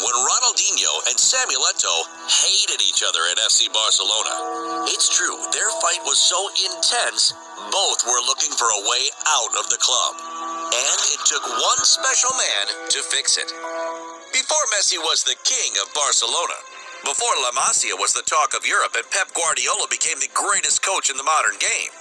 when Ronaldinho and Samuel Eto'o hated each other at FC Barcelona. It's true, their fight was so intense, both were looking for a way out of the club. And it took one special man to fix it. Before Messi was the king of Barcelona, before La Masia was the talk of Europe and Pep Guardiola became the greatest coach in the modern game,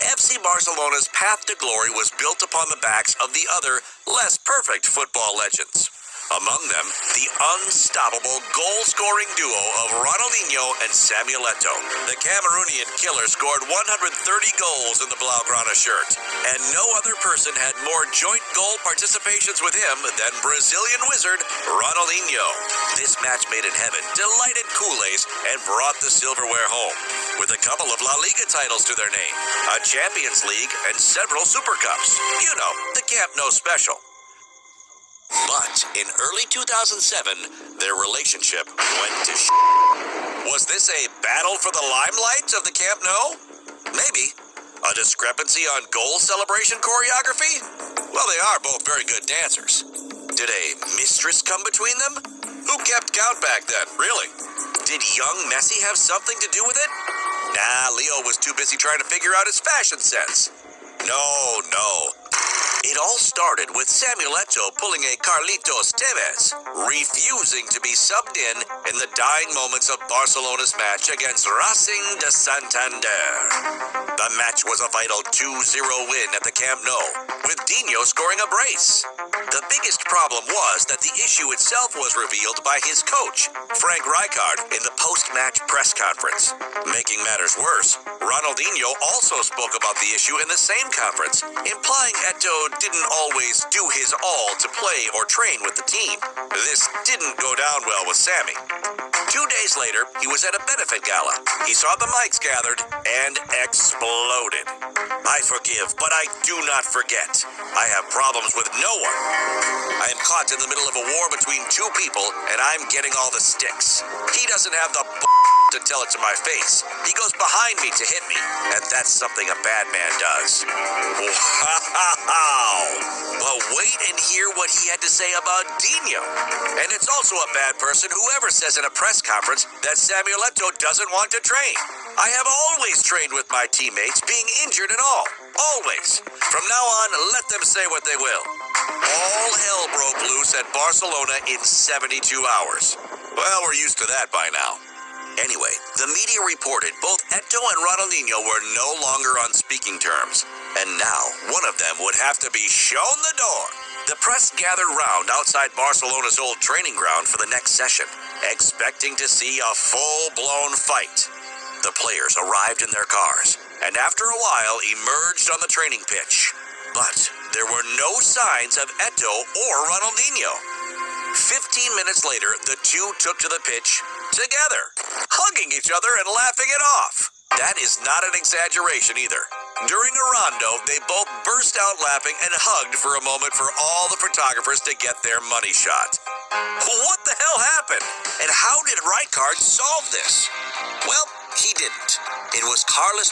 FC Barcelona's path to glory was built upon the backs of the other, less perfect football legends. Among them, the unstoppable goal scoring duo of Ronaldinho and Samuel Eto'o. The Cameroonian killer scored 130 goals in the Blaugrana shirt, and no other person had more joint goal participations with him than Brazilian wizard Ronaldinho. This match made in heaven delighted Culés and brought the silverware home, with a couple of La Liga titles to their name, a Champions League, and several Super Cups. You know, the Camp Nou special. In early 2007, their relationship went to sh- Was this a battle for the limelight of the Camp Nou? Maybe. A discrepancy on goal celebration choreography? Well, they are both very good dancers. Did a mistress come between them? Who kept count back then, really? Did young Messi have something to do with it? Nah, Leo was too busy trying to figure out his fashion sense. No, no. It all started with Samuel Eto'o pulling a Carlitos Tevez, refusing to be subbed in in the dying moments of Barcelona's match against Racing de Santander. The match was a vital 2-0 win at the Camp Nou, with Dino scoring a brace. The biggest problem was that the issue itself was revealed by his coach, Frank Rijkaard, in the post-match press conference. Making matters worse, Ronaldinho also spoke about the issue in the same conference, implying Eto'o didn't always do his all to play or train with the team. This didn't go down well with Sammy. Two days later, he was at a benefit gala. He saw the mics gathered and exploded. I forgive, but I do not forget. I have problems with no one. I am caught in the middle of a war between two people, and I'm getting all the sticks. He doesn't have the to tell it to my face. He goes behind me to hit me, and that's something a bad man does. Wow! But wait and hear what he had to say about Dino. And it's also a bad person whoever says in a press conference that Samuel Eto'o doesn't want to train. I have always trained with my teammates, being injured and all. Always. From now on, let them say what they will. All hell broke loose at Barcelona in 72 hours. Well, we're used to that by now. Anyway, the media reported both Eto'o and Ronaldinho were no longer on speaking terms, and now one of them would have to be shown the door. The press gathered round outside Barcelona's old training ground for the next session, expecting to see a full blown fight. The players arrived in their cars, and after a while emerged on the training pitch. But there were no signs of Eto'o or Ronaldinho. Fifteen minutes later, the two took to the pitch together, hugging each other and laughing it off. That is not an exaggeration either. During a rondo, they both burst out laughing and hugged for a moment for all the photographers to get their money shot. What the hell happened? And how did Rijkaard solve this? Well, he didn't. It was Carlos